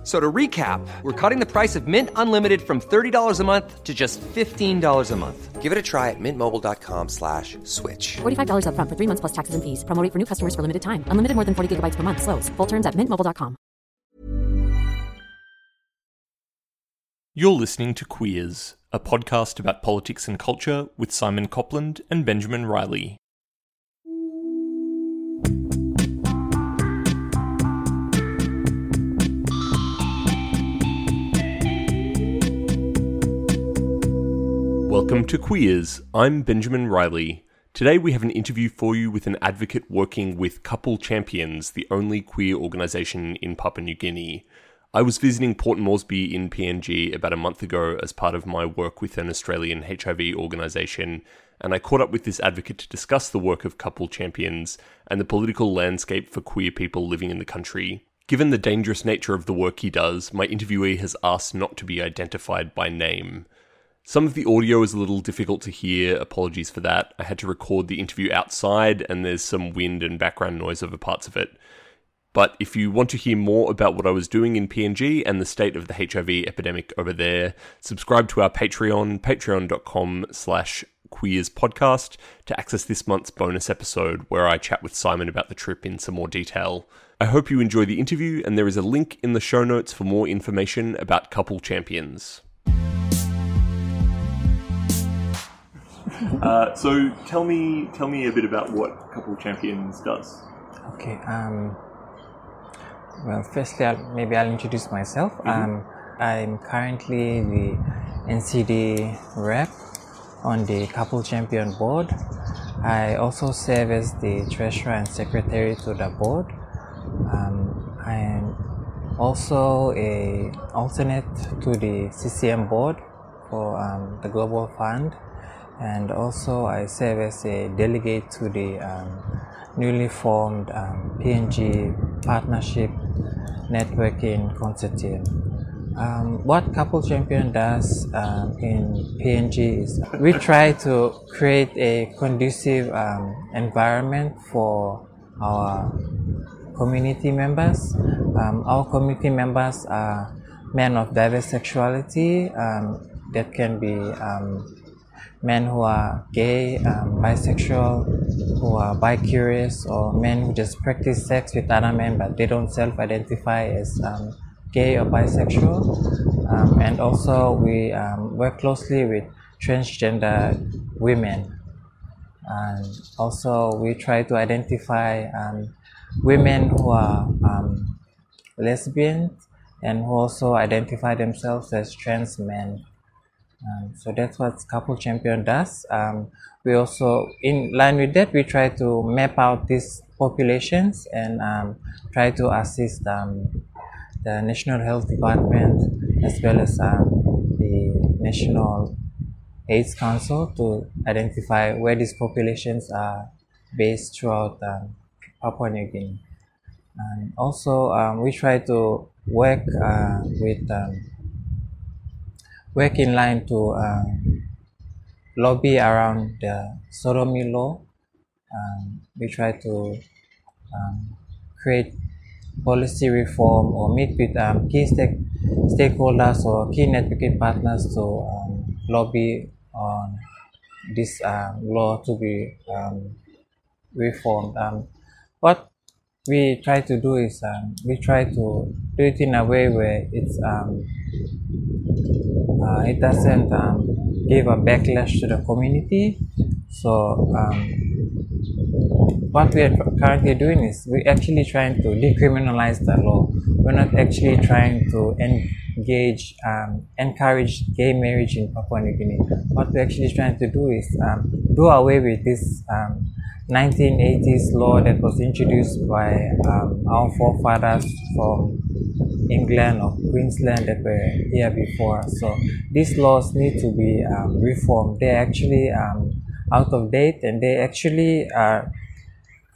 F- So to recap, we're cutting the price of Mint Unlimited from $30 a month to just $15 a month. Give it a try at mintmobile.com slash switch. $45 upfront for three months plus taxes and fees. Promo rate for new customers for limited time. Unlimited more than 40 gigabytes per month. Slows. Full terms at mintmobile.com. You're listening to Queers, a podcast about politics and culture with Simon Copland and Benjamin Riley. Welcome to Queers. I'm Benjamin Riley. Today we have an interview for you with an advocate working with Kapul Champions, the only queer organisation in Papua New Guinea. I was visiting Port Moresby in PNG about a month ago as part of my work with an Australian HIV organisation, and I caught up with this advocate to discuss the work of Kapul Champions and the political landscape for queer people living in the country. Given the dangerous nature of the work he does, my interviewee has asked not to be identified by name. Some of the audio is a little difficult to hear, apologies for that. I had to record the interview outside, and there's some wind and background noise over parts of it. But if you want to hear more about what I was doing in PNG and the state of the HIV epidemic over there, subscribe to our Patreon, patreon.com slash queers podcast to access this month's bonus episode where I chat with Simon about the trip in some more detail. I hope you enjoy the interview, and there is a link in the show notes for more information about Kapul Champions. Uh, so tell me, tell me a bit about what Kapul Champions does. Okay. Um, well, firstly, I'll, maybe I'll introduce myself. Um, I'm currently the NCD rep on the Kapul Champion board. I also serve as the treasurer and secretary to the board. Um, I am also a alternate to the CCM board for um, the Global Fund, and also I serve as a delegate to the um, newly formed um, PNG Partnership Networking Consortium. Um, what Kapul Champion does um, in PNG is we try to create a conducive um, environment for our community members. Um, our community members are men of diverse sexuality that can be men who are gay, um, bisexual, who are bi-curious, or men who just practice sex with other men but they don't self-identify as um, gay or bisexual. Um, and also we um, work closely with transgender women. And also we try to identify um, women who are um, lesbians and who also identify themselves as trans men. Um, so that's what Kapul Champion does. Um, we also, in line with that, we try to map out these populations and um, try to assist um, the National Health Department as well as um, the National AIDS Council to identify where these populations are based throughout um, Papua New Guinea. And also, um, we try to work uh, with work in line to um, lobby around the sodomy law. Um, we try to um, create policy reform or meet with um, key stake, stakeholders or key networking partners to um, lobby on this um, law to be um, reformed. What we try to do is um, we try to do it in a way where it's um, uh, it doesn't um, give a backlash to the community. So um, what we are currently doing is we're actually trying to decriminalize the law. We're not actually trying to engage, um, encourage gay marriage in Papua New Guinea. What we're actually trying to do is um, do away with this um, 1980s law that was introduced by um, our forefathers from England or Queensland that were here before. So these laws need to be um, reformed. They're actually um, out of date and they actually are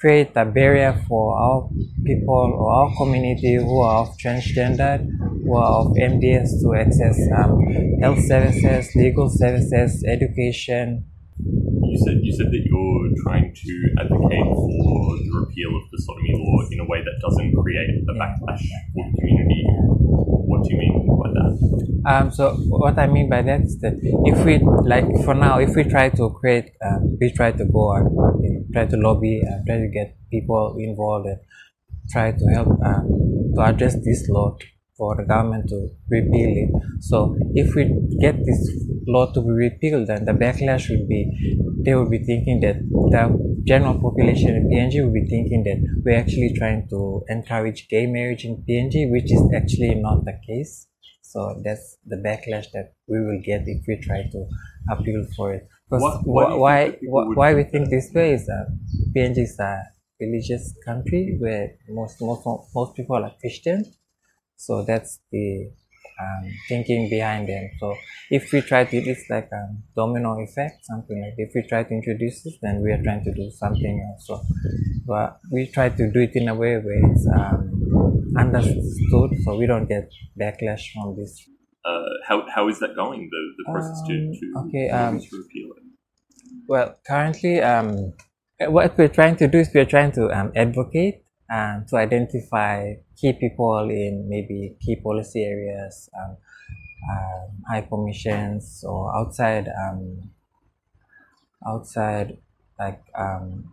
create a barrier for our people or our community who are of transgender, who are of MDS to access um, health services, legal services, education. You said you said that you're trying to advocate for the repeal of the sodomy law in a way that doesn't create a backlash for the community. What do you mean by that? Um, so what I mean by that is that if we like for now, if we try to create, um, we try to go and you know, try to lobby and try to get people involved and try to help um, to address this law for the government to repeal it. So if we get this law to be repealed, then the backlash will be they will be thinking that the general population in PNG will be thinking that we're actually trying to encourage gay marriage in PNG, which is actually not the case. So that's the backlash that we will get if we try to appeal for it. Because What- what why think that people why, why we think this way is that PNG is a religious country where most most most people are Christian. So that's the um, thinking behind them. So if we try to, it's like a domino effect, something like if we try to introduce this, then we are trying to do something else. So, but we try to do it in a way where it's um, understood, so we don't get backlash from this. Uh, how, how is that going? The, the process to, Um, to, okay, to um, repeal it. Well, currently, um, what we're trying to do is we're trying to um, advocate and to identify key people in maybe key policy areas, um, um, high commissions, or outside um, outside like um,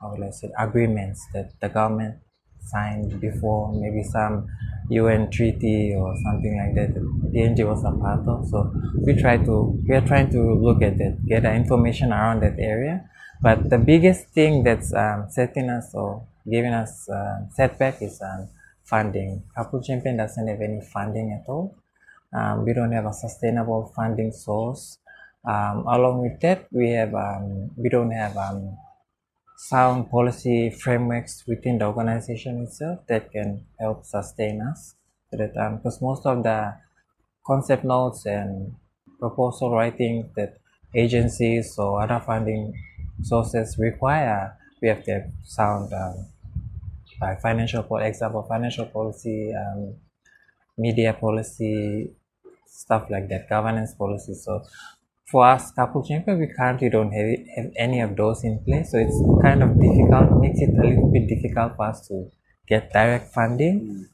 how will I say agreements that the government signed before, maybe some UN treaty or something like that. that PNG was a part of. So we try to we are trying to look at that, get information around that area. But the biggest thing that's um, setting us or giving us uh, setback is um, funding. Kapul Champion doesn't have any funding at all. Um, we don't have a sustainable funding source. Um, along with that, we have um, we don't have um, sound policy frameworks within the organization itself that can help sustain us. So that because most of the concept notes and proposal writing that agencies or other funding sources require, we have to have sound um, by financial, for example, financial policy, um, media policy, stuff like that, governance policy. So for us, Kapul Champion, we currently don't have, have any of those in place. So it's kind of difficult, makes it a little bit difficult for us to get direct funding.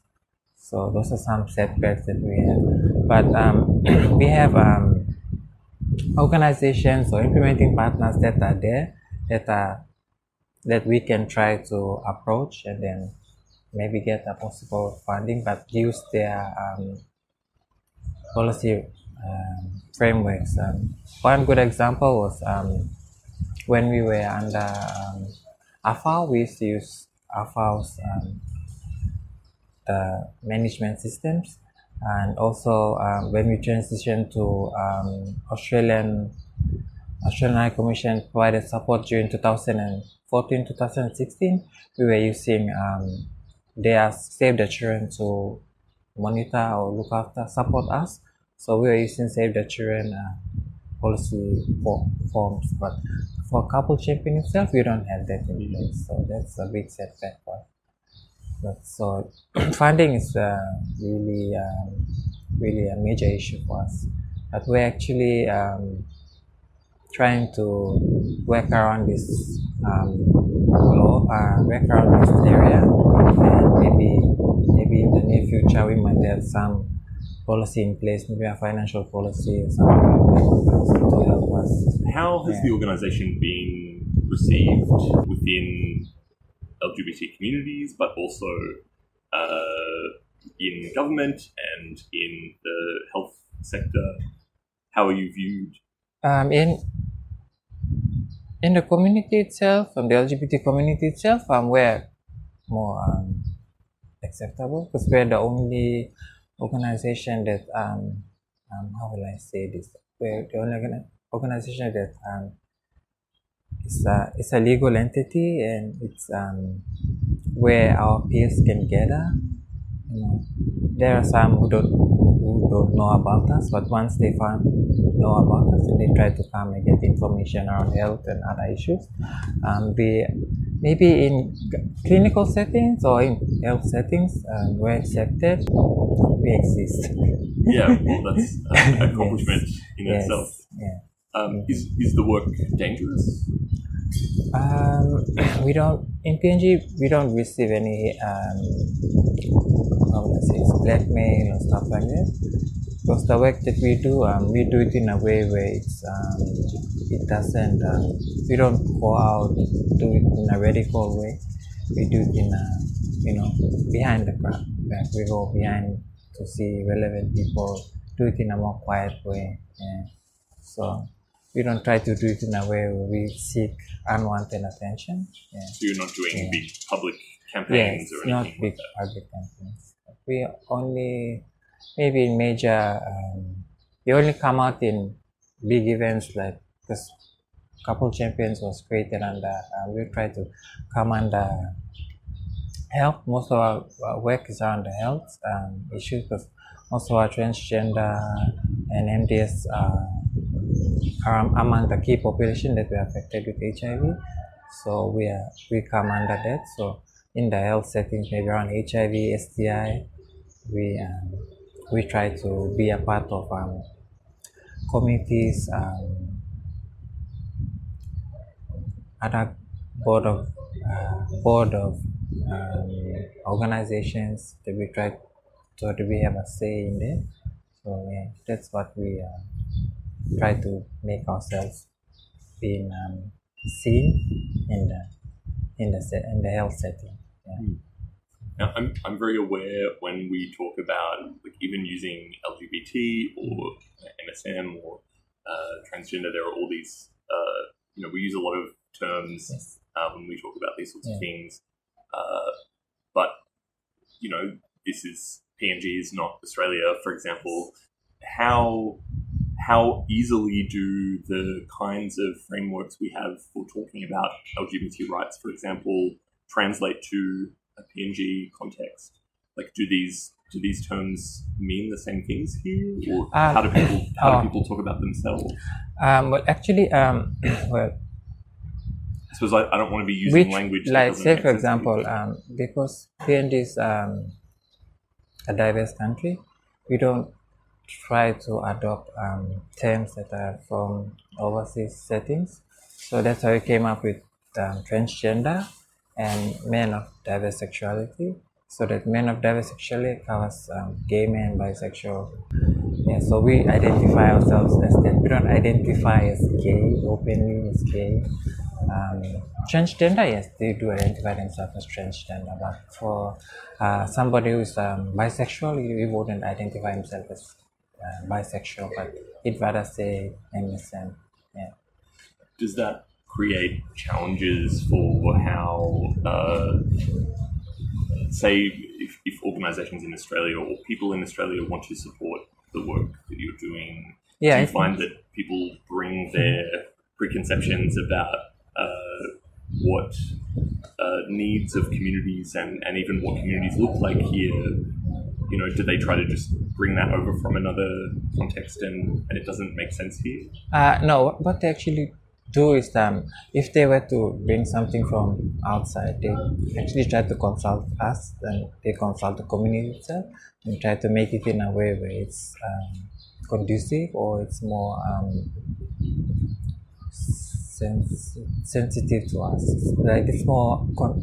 So those are some setbacks that we have. But um, we have um, organizations or implementing partners that are there that are that we can try to approach and then maybe get a possible funding, but use their um, policy um, frameworks. Um, one good example was um, when we were under um, AFAO, we used to use AFAO's um, the management systems, and also um, when we transitioned to um, Australian Australian High Commission provided support during 2014 2016. We were using um, their Save the Children to monitor or look after, support us. So we were using Save the Children uh, policy for, forms, but for Kapul Champion itself, we don't have that in place. So that's a big setback for us. But so funding is uh, really, um, really a major issue for us. But we're actually um, trying to work around this um, law, uh, work around this area, and maybe maybe in the near future we might have some policy in place, maybe a financial policy or something like that to help us. How has Yeah. the organisation been received within LGBT communities, but also uh, in government and in the health sector? How are you viewed? Um, in in the community itself, from the LGBT community itself, um, we're more um, acceptable because we're the only organization that um, um how will I say this? We're the only organization that um it's a it's a legal entity and it's um where our peers can gather. You know, there are some who don't who don't know about us, but once they find know about us, they try to come and get information around health and other issues. Um, we maybe in clinical settings or in health settings um, we're accepted we exist Yeah, well, that's an accomplishment in yes, itself. yeah Um, is is the work dangerous? um, we don't in png we don't receive any um, how would I say it's blackmail or stuff like that because the work that we do um, we do it in a way where it's um, it doesn't um, we don't go out do it in a radical way we do it in a you know behind the crowd like we go behind to see relevant people do it in a more quiet way yeah. so we don't try to do it in a way where we seek unwanted attention yeah. So you're not doing Yeah. big public Yes, campaigns or not anything big like that. public campaigns. We only, maybe in major, um, we only come out in big events like this Kapul Champions was created under, uh, we try to come under health. Most of our, work is around the health um, issues because most of our transgender and MDS uh, are among the key population that were affected with HIV. So we are we come under that. So in the health settings, maybe around HIV, STI, we um, we try to be a part of um, communities, um, other board of uh, board of um, organizations that we try that we have a say in there. So yeah, that's what we uh, try to make ourselves being um, seen in the in the in the health setting. Yeah. Now, I'm, I'm very aware when we talk about like even using LGBT or MSM or uh, transgender, there are all these, uh, you know, we use a lot of terms Yes. uh, when we talk about these sorts of things. Uh, but, you know, this is PNG is not Australia, for example. How how easily do the kinds of frameworks we have for talking about LGBT rights, for example, translate to a PNG context? Like, do these do these terms mean the same things here, or Um, how do people how oh. do people talk about themselves? Um, well, actually, um, well, I suppose I, I don't want to be using which, language. like, say for example, um, because PNG is um, a diverse country, we don't try to adopt um, terms that are from overseas settings. So that's how we came up with um, transgender and men of diverse sexuality. So that men of diverse sexuality covers um, gay men, bisexual. Yeah, so we identify ourselves as that. We don't identify as gay openly as gay. Um, transgender, yes, they do identify themselves as transgender, but for uh, somebody who is um, bisexual, he, wouldn't identify himself as uh, bisexual, but he'd rather say MSM. Yeah. does that create challenges for how, uh, say, if, if organisations in Australia or people in Australia want to support the work that you're doing? Yeah, do you find that people bring their preconceptions about uh, what uh, needs of communities and, and even what communities look like here? You know, do they try to just bring that over from another context and, and it doesn't make sense here? Uh, no, what- what they actually do is um, if they were to bring something from outside, they actually try to consult us and they consult the community itself and try to make it in a way where it's um, conducive or it's more um, sens- sensitive to us. Like it's more, con-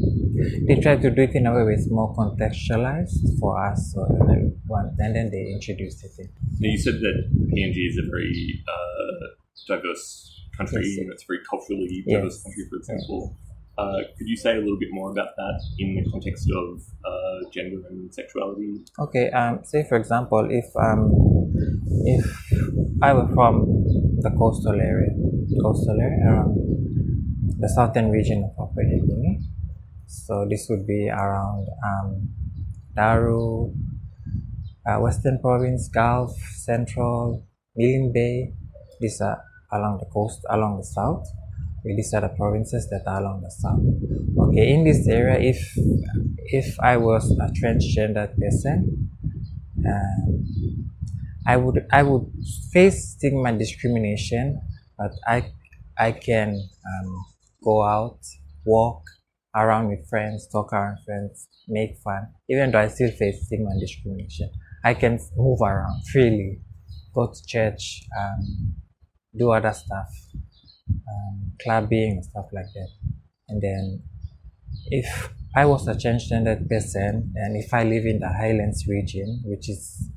they try to do it in a way where it's more contextualized for us. So then one, and then they introduce it in. You said that PNG is a very uh, diverse country, Yes. you know, it's a very culturally Yes. diverse country, for example. Uh, could you say a little bit more about that in the context of uh, gender and sexuality? Okay, um, say for example, if um, if I were from the coastal area, coastal area around the southern region of Papua New Guinea, so this would be around um, Daru, uh, Western Province, Gulf, Central, Milne Bay. These are along the coast, along the south. Okay, These are the provinces that are along the south. Okay, in this area, if if I was a transgender person, um, I would I would face stigma discrimination, but I I can um, go out, walk, around with friends, talk around friends, make fun. Even though I still face stigma and discrimination, I can move around freely, go to church, um, do other stuff, um, clubbing and stuff like that. And then, if I was a transgender person, and if I live in the Highlands region, which is,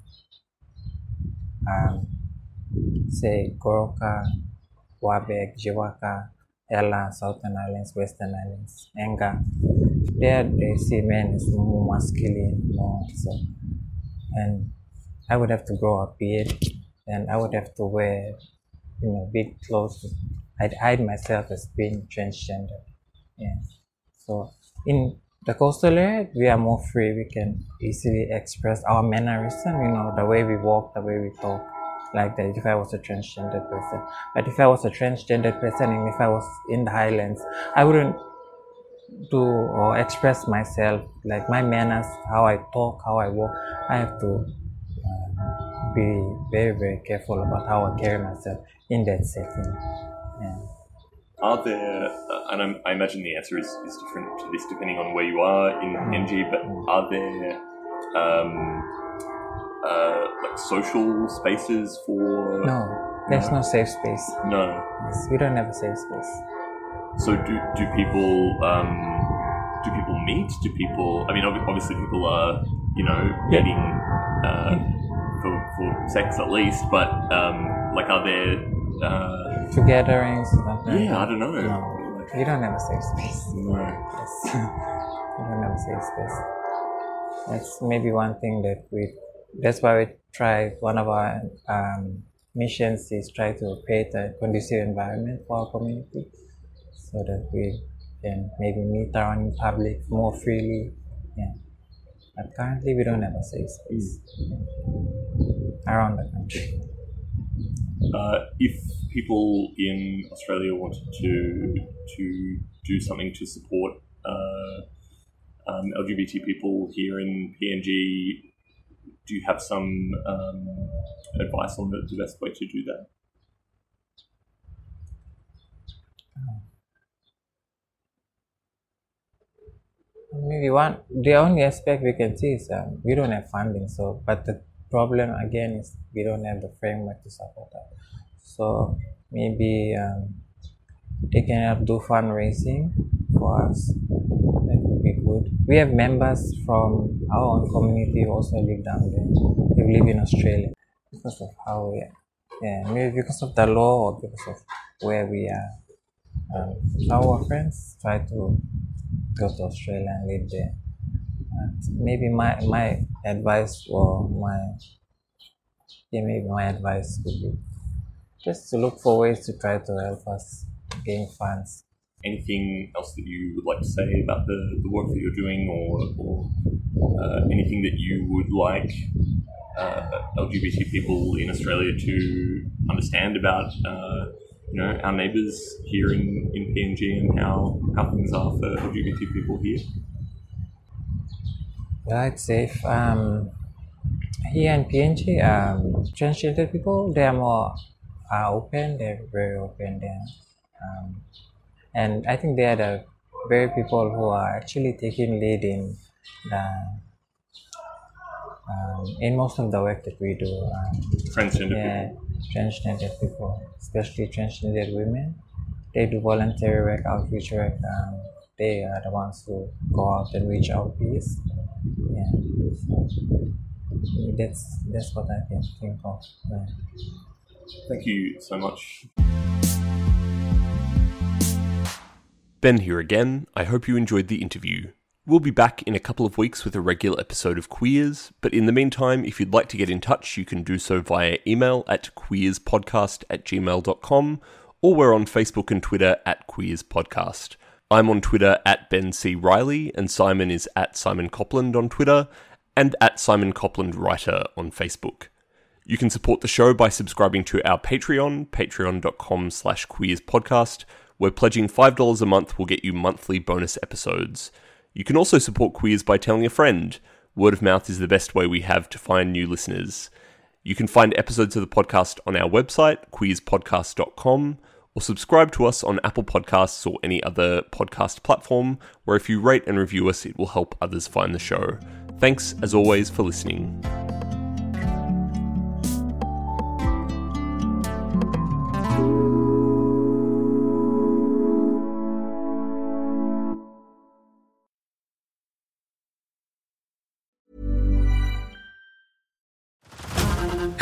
um, say, Goroka, Wabag, Jiwaka, Hela, Southern Highlands, Western Highlands, Enga. There they see men as more masculine, more so. And I would have to grow a beard and I would have to wear, you know, big clothes. I'd hide myself as being transgender. Yeah. So in the coastal area, we are more free. We can easily express our mannerism, you know, the way we walk, the way we talk like that if I was a transgender person. But if I was a transgender person and if I was in the highlands, I wouldn't do or express myself like my manners, how I talk, how I walk. I have to be very, very careful about how I carry myself in that setting. Yeah. Are there, uh, and I'm, i imagine the answer is, is different to this depending on where you are in NG, but are there um, uh, like social spaces for? No, there's no safe space. No. Yes, we don't have a safe space. So do do people um, do people meet? Do people? I mean, obviously people are you know Yeah. meeting uh, for sex at least, but um, like are there? Uh, To gatherings, stuff like yeah, I don't know. No, Like, we don't have a safe space. no. Yes. we don't have a safe space. That's maybe one thing that we. That's why we try. One of our um, missions is try to create a conducive environment for our community, so that we can maybe meet around in public more freely. Yeah. But currently, we don't have a safe space yeah, around the country. Uh, if people in Australia wanted to to do something to support uh, um, LGBT people here in PNG, do you have some um, advice on the, the best way to do that? Maybe one, the only aspect we can see is um, we don't have funding. So, but the problem again is we don't have the framework to support that. So maybe um, they can help do fundraising for us. That would be good. We have members from our own community who also live down there. They live in Australia because of how we, are yeah, maybe because of the law or because of where we are. Um, our friends try to go to Australia and live there. And maybe my my advice or my yeah maybe my advice would be just to look for ways to try to help us gain funds. Anything else that you would like to say about the, the work that you're doing, or, or uh, anything that you would like uh, LGBT people in Australia to understand about, uh, you know, our neighbours here in, in PNG and how, how things are for LGBT people here? Well, I'd say um, here in PNG, um, transgender people they are more are open. They're very open there, um, and I think they are the very people who are actually taking lead in the um, in most of the work that we do. Um, Transgender yeah, people. Transgender people, especially transgender women, they do voluntary work, outreach work. Um, they are the ones who go out and reach out peace. Yeah, so that's that's what I can think of. Yeah. Thank you so much. Ben here again. I hope you enjoyed the interview. We'll be back in a couple of weeks with a regular episode of Queers, but in the meantime, if you'd like to get in touch, you can do so via email at queerspodcast at gmail.com or we're on Facebook and Twitter at Queers Podcast. I'm on Twitter at Ben C. Riley, and Simon is at Simon Copland on Twitter and at Simon Copland Writer on Facebook. You can support the show by subscribing to our Patreon, patreon.com slash queerspodcast, where pledging $5 a month will get you monthly bonus episodes. You can also support Queers by telling a friend. Word of mouth is the best way we have to find new listeners. You can find episodes of the podcast on our website, queerspodcast.com, or subscribe to us on Apple Podcasts or any other podcast platform, where if you rate and review us, it will help others find the show. Thanks, as always, for listening.